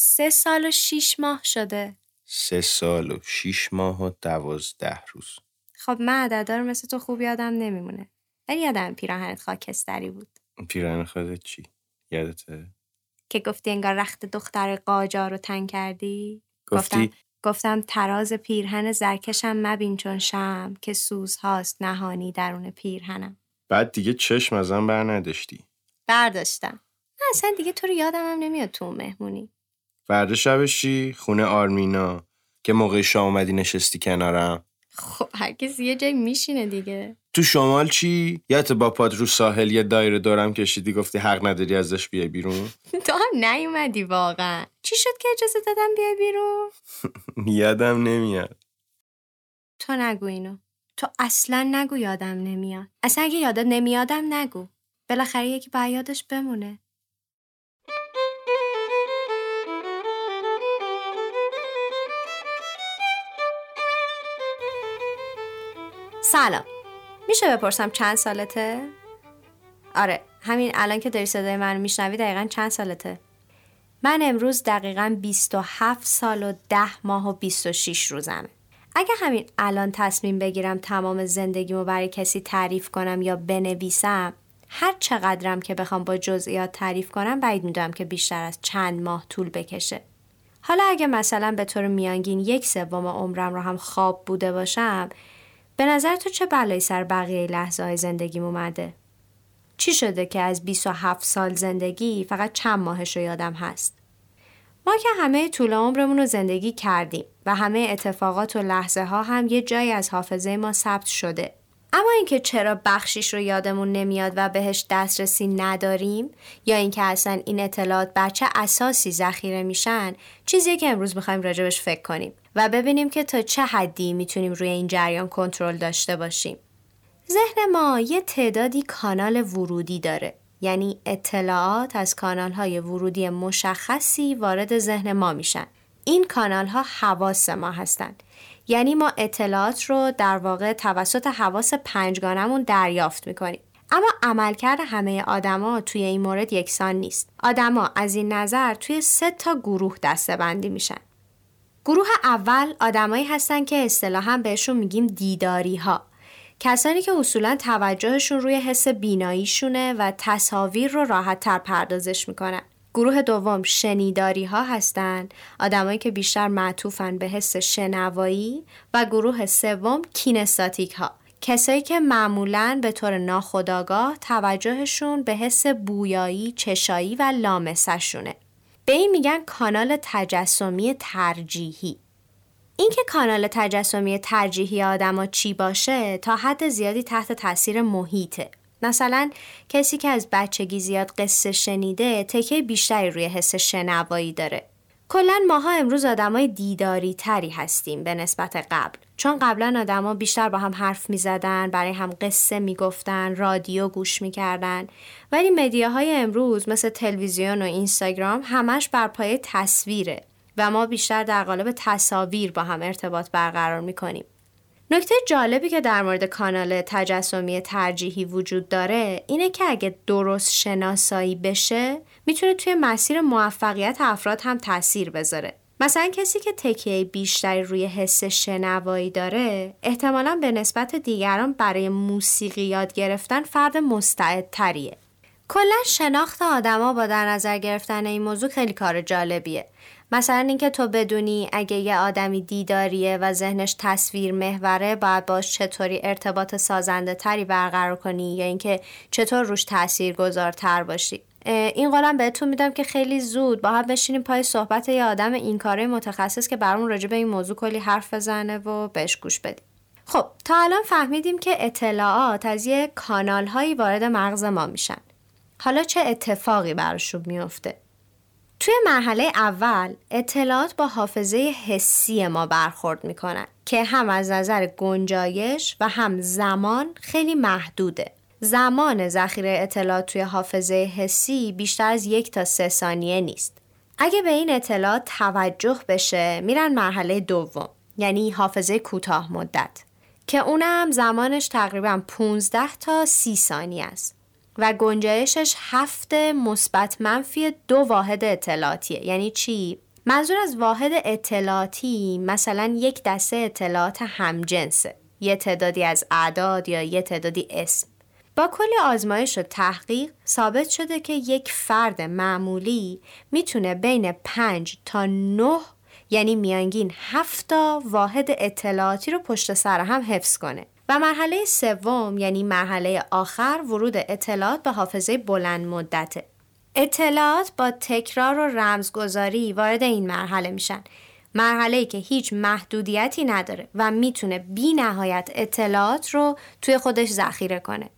سه سال و شیش ماه شده. سه سال و شیش ماه و دوازده روز. خب من عددا رو مثل تو خوب یادم نمیمونه. ولی یادم پیراهنت خاکستری بود. پیراهن خودت چی؟ یادته؟ که گفتی انگار رخت دختر قاجار رو تنگ کردی؟ گفتی؟ گفتم, گفتم تراز پیرهن زرکشم مبین چون شم که سوزهاست نهانی درون پیرهنم. بعد دیگه چشم ازم بر نداشتی برداشتم. من اصلا دیگه تو رو یادم هم نمیاد تو مهمونی. فردا شبش چی؟ خونه آرمینا. که موقع شام اومدی نشستی کنارم. خب هر کسی یه جای میشینه دیگه. تو شمال چی؟ یادت با پاد رو ساحل یه دایره دورم کشیدی گفتی حق نداری ازش بیای بیرون؟ تو هم نیومدی واقعا. چی شد که اجازه دادم بیای بیرون؟ یادم نمیاد. تو نگو اینو. تو اصلا نگو یادم نمیاد. اصلا اگه یادت نمیادم نگو. بالاخره یکی باید یادش بمونه. سلام میشه بپرسم چند سالته؟ آره همین الان که داری صدای من میشنوی دقیقا چند سالته؟ من امروز دقیقا 27 سال و 10 ماه و 26 روزمه اگه همین الان تصمیم بگیرم تمام زندگیمو برای کسی تعریف کنم یا بنویسم هر چقدرم که بخوام با جزئیات تعریف کنم بعید می‌دونم که بیشتر از چند ماه طول بکشه حالا اگه مثلا به طور میانگین یک سوم عمرم رو هم خواب بوده باشم به نظر تو چه بلایی سر بقیه لحظه های زندگیم اومده؟ چی شده که از 27 سال زندگی فقط چند ماهش رو یادم هست؟ ما که همه طول عمرمون رو زندگی کردیم و همه اتفاقات و لحظه ها هم یه جایی از حافظه ما ثبت شده. اما اینکه چرا بخشیش رو یادمون نمیاد و بهش دسترسی نداریم یا اینکه اصلا این اطلاعات بر چه اساسی ذخیره میشن چیزیه که امروز می‌خوایم راجبش فکر کنیم و ببینیم که تا چه حدی می‌تونیم روی این جریان کنترل داشته باشیم. ذهن ما یه تعدادی کانال ورودی داره. یعنی اطلاعات از کانال های ورودی مشخصی وارد ذهن ما میشن. این کانال ها حواس ما هستند یعنی ما اطلاعات رو در واقع توسط حواس پنجگانمون دریافت می‌کنیم. اما عملکرد همه آدما توی این مورد یکسان نیست. آدما از این نظر توی سه تا گروه دسته بندی میشن. گروه اول آدمایی هستن که اصطلاحا بهشون میگیم دیداری ها کسانی که اصولا توجهشون روی حس بیناییشونه و تصاویر رو راحت تر پردازش می‌کنن. گروه دوم شنیداری ها هستند آدمایی که بیشتر معطوفن به حس شنوایی و گروه سوم کینستاتیک ها کسایی که معمولا به طور ناخودآگاه توجهشون به حس بویایی، چشایی و لامسشونه. به این میگن کانال تجسمی ترجیحی. اینکه کانال تجسمی ترجیحی آدما چی باشه تا حد زیادی تحت تاثیر محیطه. مثلا کسی که از بچگی زیاد قصه شنیده تکه بیشتری روی حس شنوایی داره. کلا ماها امروز آدمای دیداری تری هستیم به نسبت قبل. چون قبلا آدما بیشتر با هم حرف می زدن برای هم قصه می گفتن رادیو گوش می کردن ولی مدیاهای امروز مثل تلویزیون و اینستاگرام همش بر پایه تصویره و ما بیشتر در قالب تصاویر با هم ارتباط برقرار می کنیم نکته جالبی که در مورد کانال تجسمی ترجیحی وجود داره اینه که اگه درست شناسایی بشه می‌تونه توی مسیر موفقیت افراد هم تاثیر بذاره. مثلا کسی که تکیه بیشتری روی حس شنوایی داره احتمالا به نسبت دیگران برای موسیقی یاد گرفتن فرد مستعدتریه. کلا شناخت آدما با در نظر گرفتن این موضوع خیلی کار جالبیه. مثلا اینکه تو بدونی اگه یه آدمی دیداریه و ذهنش تصویر محوره باید باش چطوری ارتباط سازنده تری برقرار کنی یا اینکه چطور روش تأثیر گذارتر باشی این قولم بهتون میدم که خیلی زود با هم بشینیم پای صحبت یه آدم این کاره متخصص که برامون راجع به این موضوع کلی حرف بزنه و بهش گوش بدیم. خب تا الان فهمیدیم که اطلاعات از یه کانال هایی وارد مغز ما میشن. حالا چه اتفاقی براشون میفته توی مرحله اول اطلاعات با حافظه حسی ما برخورد می‌کنن که هم از نظر گنجایش و هم زمان خیلی محدوده. زمان ذخیره اطلاعات توی حافظه حسی بیشتر از یک تا سه ثانیه نیست. اگه به این اطلاعات توجه بشه میرن مرحله دوم یعنی حافظه کوتاه مدت که اونم زمانش تقریبا 15 تا 30 ثانیه است. و گنجایشش هفت مثبت منفی دو واحد اطلاعاتیه. یعنی چی؟ منظور از واحد اطلاعاتی مثلا یک دسته اطلاعات همجنسه. یه تعدادی از اعداد یا یه تعدادی اسم. با کل آزمایش و تحقیق ثابت شده که یک فرد معمولی می‌تونه بین 5 تا 9 یعنی میانگین 7 تا واحد اطلاعاتی رو پشت سر هم حفظ کنه. و مرحله سوم یعنی مرحله آخر ورود اطلاعات به حافظه بلند مدته اطلاعات با تکرار و رمزگذاری وارد این مرحله میشن مرحله که هیچ محدودیتی نداره و می‌تونه بی نهایت اطلاعات رو توی خودش ذخیره کنه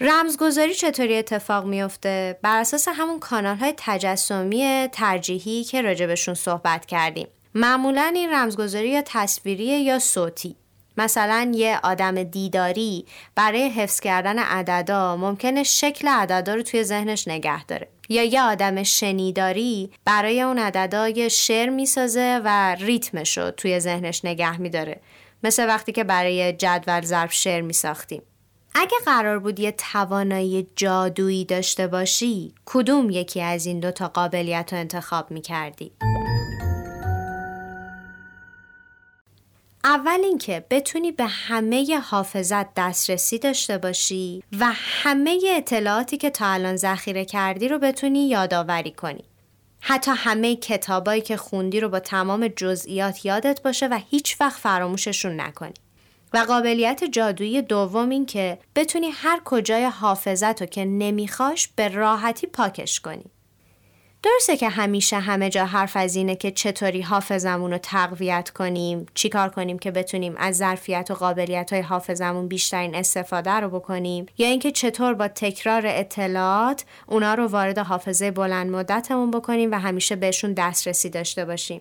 رمزگذاری چطوری اتفاق میفته؟ بر اساس همون کانال های تجسمی ترجیحی که راجبشون صحبت کردیم. معمولا این رمزگذاری یا تصویری یا صوتی. مثلا یه آدم دیداری برای حفظ کردن عددا ممکنه شکل عددا رو توی ذهنش نگه داره. یا یه آدم شنیداری برای اون عددا یه شعر می‌سازه و ریتمش رو توی ذهنش نگه میداره. مثل وقتی که برای جدول ضرب شعر میساختیم. اگه قرار بود یه توانایی جادویی داشته باشی کدوم یکی از این دوتا قابلیت رو انتخاب می اول اینکه بتونی به همه حافظت دسترسی داشته باشی و همه اطلاعاتی که تا الان ذخیره کردی رو بتونی یادآوری کنی. حتی همه کتابایی که خوندی رو با تمام جزئیات یادت باشه و هیچ وقت فراموششون نکنی. و قابلیت جادویی دوم این که بتونی هر کجای حافظت رو که نمیخواش به راحتی پاکش کنی. درسته که همیشه همه جا حرف از اینه که چطوری حافظمون رو تقویت کنیم چیکار کنیم که بتونیم از ظرفیت و قابلیت های حافظمون بیشترین استفاده رو بکنیم یا اینکه چطور با تکرار اطلاعات اونا رو وارد حافظه بلند مدتمون بکنیم و همیشه بهشون دسترسی داشته باشیم.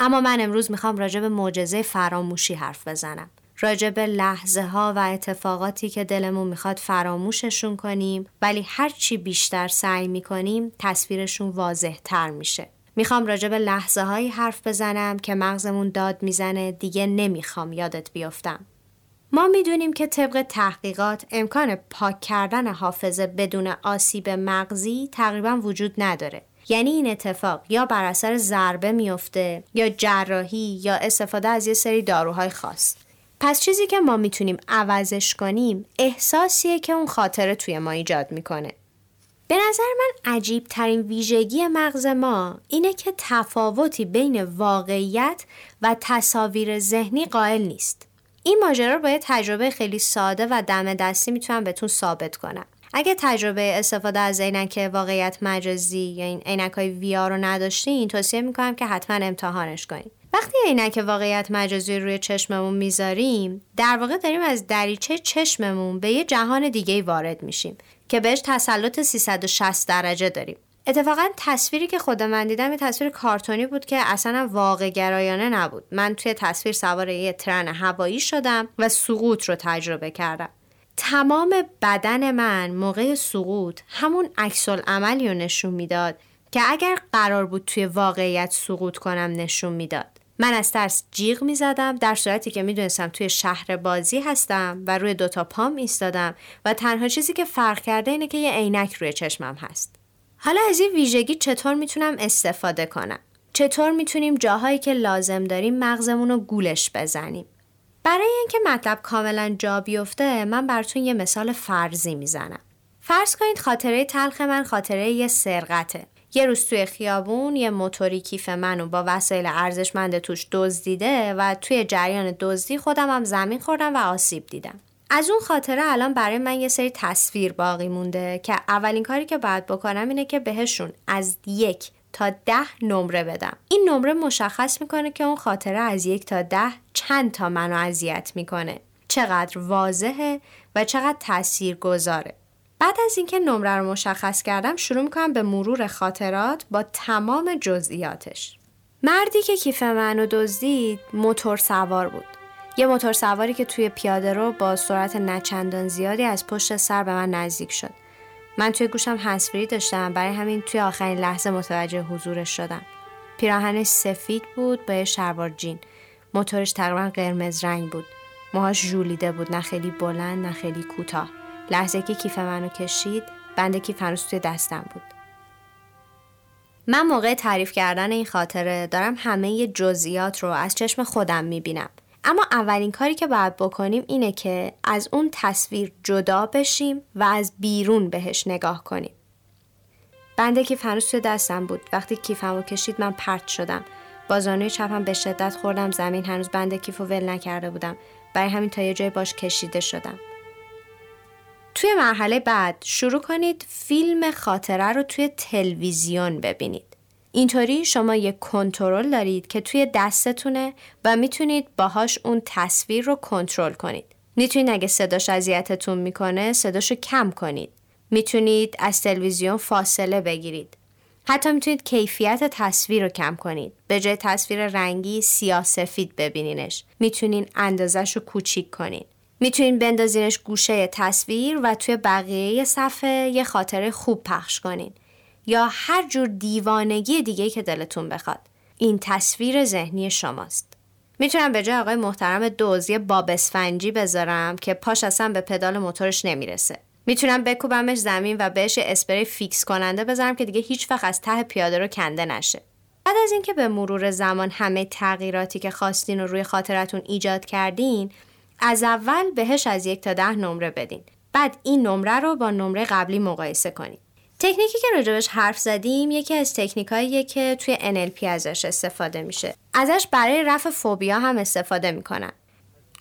اما من امروز می‌خوام راجع به معجزه فراموشی حرف بزنم. راجع به لحظه ها و اتفاقاتی که دلمون می‌خواد فراموششون کنیم ولی هرچی بیشتر سعی می‌کنیم تصویرشون واضح تر میشه. می‌خوام راجع به لحظه هایی حرف بزنم که مغزمون داد می‌زنه دیگه نمی‌خوام یادت بیفتم. ما می‌دونیم که طبق تحقیقات امکان پاک کردن حافظه بدون آسیب مغزی تقریبا وجود نداره. یعنی این اتفاق یا بر اثر ضربه میفته یا جراحی یا استفاده از یه سری داروهای خاص. پس چیزی که ما می‌تونیم عوضش کنیم احساسیه که اون خاطره توی ما ایجاد می‌کنه. به نظر من عجیب ترین ویژگی مغز ما اینه که تفاوتی بین واقعیت و تصاویر ذهنی قائل نیست. این ماجرا رو با یه تجربه خیلی ساده و دم دستی می‌تونم بهتون ثابت کنم. اگه تجربه استفاده از عینک واقعیت مجازی یا این عینک های وی رو نداشتین توصیه می‌کنم که حتما امتحانش کنید. وقتی عینک واقعیت مجازی روی چشممون می‌ذاریم در واقع داریم از دریچه چشممون به یه جهان دیگه وارد میشیم که بهش تسلط 360 درجه داریم. اتفاقا تصویری که خود من دیدم یه تصویر کارتونی بود که اصلا واقع گرایانه نبود. من توی تصویر سوار یه ترن هوایی شدم و سقوط رو تجربه کردم. تمام بدن من موقع سقوط همون عکس عملی رو نشون می‌داد که اگر قرار بود توی واقعیت سقوط کنم نشون می‌داد. من از ترس جیغ می زدم در صورتی که می دونستم توی شهر بازی هستم و روی دوتا پام ایستادم و تنها چیزی که فرق کرده اینه که یه عینک روی چشمم هست. حالا از این ویژگی چطور می‌تونم استفاده کنم؟ چطور می‌تونیم جاهایی که لازم داریم مغزمون رو گولش بزنیم؟ برای اینکه مطلب کاملا جا بیفته من براتون یه مثال فرضی می‌زنم. فرض کنید خاطره تلخ من خاطره یه سرقته. یه روز توی خیابون یه موتوری کیف منو با وسایل ارزشمند توش دزدیده و توی جریان دزدی خودم هم زمین خوردم و آسیب دیدم. از اون خاطره الان برای من یه سری تصویر باقی مونده که اولین کاری که باید بکنم اینه که بهشون از یک تا ده نمره بدم. این نمره مشخص می‌کنه که اون خاطره از یک تا ده چند تا منو اذیت می‌کنه. چقدر واضحه و چقدر تأثیر گذاره بعد از اینکه نمره رو مشخص کردم شروع می‌کنم به مرور خاطرات با تمام جزئیاتش. مردی که کیف منو دزدید موتور سوار بود. یه موتور سواری که توی پیاده رو با سرعت نچندان زیادی از پشت سر به من نزدیک شد. من توی گوشم هنسفری داشتم برای همین توی آخرین لحظه متوجه حضورش شدم. پیراهنش سفید بود با یه شلوار جین. موتورش تقریبا قرمز رنگ بود. موهاش ژولیده بود نه خیلی بلند نه خیلی کوتاه. لحظه که کیف منو کشید بند کیف هنوز توی دستم بود. من موقع تعریف کردن این خاطره دارم همه جزئیات رو از چشم خودم می‌بینم. اما اولین کاری که باید بکنیم اینه که از اون تصویر جدا بشیم و از بیرون بهش نگاه کنیم. بنده کیف هنوز توی دستم بود. وقتی کیفم رو کشید من پرت شدم. با زانوی چپم به شدت خوردم. زمین هنوز بند کیف و ول نکرده بودم. برای همین تا یه جای باش کشیده شدم. توی مرحله بعد شروع کنید فیلم خاطره رو توی تلویزیون ببینید اینطوری شما یک کنترل دارید که توی دستتونه و می‌تونید باهاش اون تصویر رو کنترل کنید. می‌تونید اگه صداش اذیتتون می‌کنه صداشو کم کنید. می‌تونید از تلویزیون فاصله بگیرید. حتی می‌تونید کیفیت تصویر رو کم کنید. به جای تصویر رنگی سیاه سفید ببینینش. می‌تونید اندازش رو کوچیک کنید. می‌تونید بندازینش گوشه تصویر و توی بقیه صفحه یه خاطره خوب پخش کنید. یا هر جور دیوانگی دیگه که دلتون بخواد. این تصویر ذهنی شماست. می‌تونم به جای آقای محترم دوزی باب اسفنجی بذارم که پاش اصلا به پدال موتورش نمی‌رسه. می‌تونم بکوبمش زمین و بهش اسپری فیکس کننده بذارم که دیگه هیچ وقت از ته پیاده رو کنده نشه. بعد از اینکه به مرور زمان همه تغییراتی که خواستین رو روی خاطرتون ایجاد کردین، از اول بهش از یک تا ده نمره بدین. بعد این نمره رو با نمره قبلی مقایسه کنید. تکنیکی که راجبش حرف زدیم یکی از تکنیکاییه که توی NLP ازش استفاده میشه. ازش برای رفع فوبیا هم استفاده می‌کنن.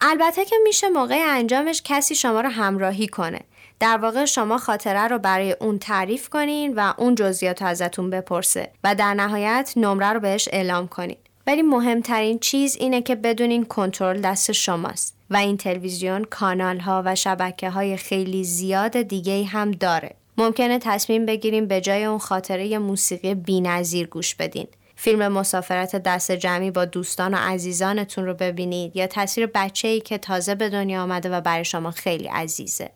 البته که میشه موقع انجامش کسی شما رو همراهی کنه. در واقع شما خاطره رو برای اون تعریف کنین و اون جزئیات ازتون بپرسه و در نهایت نمره رو بهش اعلام کنین. ولی مهمترین چیز اینه که بدونین کنترل دست شماست و این تلویزیون کانال ها و شبکه های خیلی زیاد دیگه هم داره. ممکنه تصمیم بگیریم به جای اون خاطره موسیقی بینظیر گوش بدین. فیلم مسافرت دست جمعی با دوستان و عزیزانتون رو ببینید یا تصویر بچه ای که تازه به دنیا آمده و برای شما خیلی عزیزه.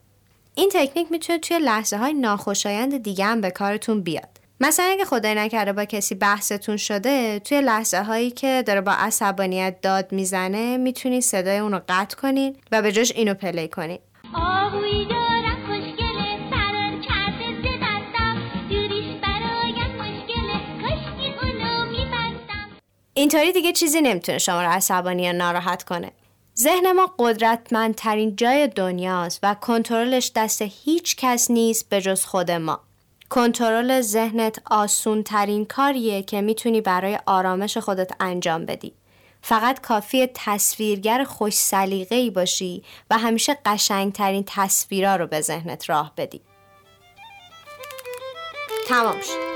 این تکنیک می‌تونه توی لحظه های ناخوشایند دیگه هم به کارتون بیاد. مثلا اگه خدای نکرده با کسی بحثتون شده توی لحظه هایی که داره با عصبانیت داد می‌زنه می‌تونید صدای اون رو قطع کنید و به جاش اینو پلی کنید. اینطوری دیگه چیزی نمی‌تونه شما رو عصبانی یا ناراحت کنه. ذهن ما قدرتمندترین جای دنیاست و کنترلش دست هیچ کس نیست به جز خود ما. کنترل ذهنت آسون ترین کاریه که می‌تونی برای آرامش خودت انجام بدی. فقط کافی تصویرگر خوش سلیقه‌ای باشی و همیشه قشنگترین تصویرا رو به ذهنت راه بدی. تمام شد.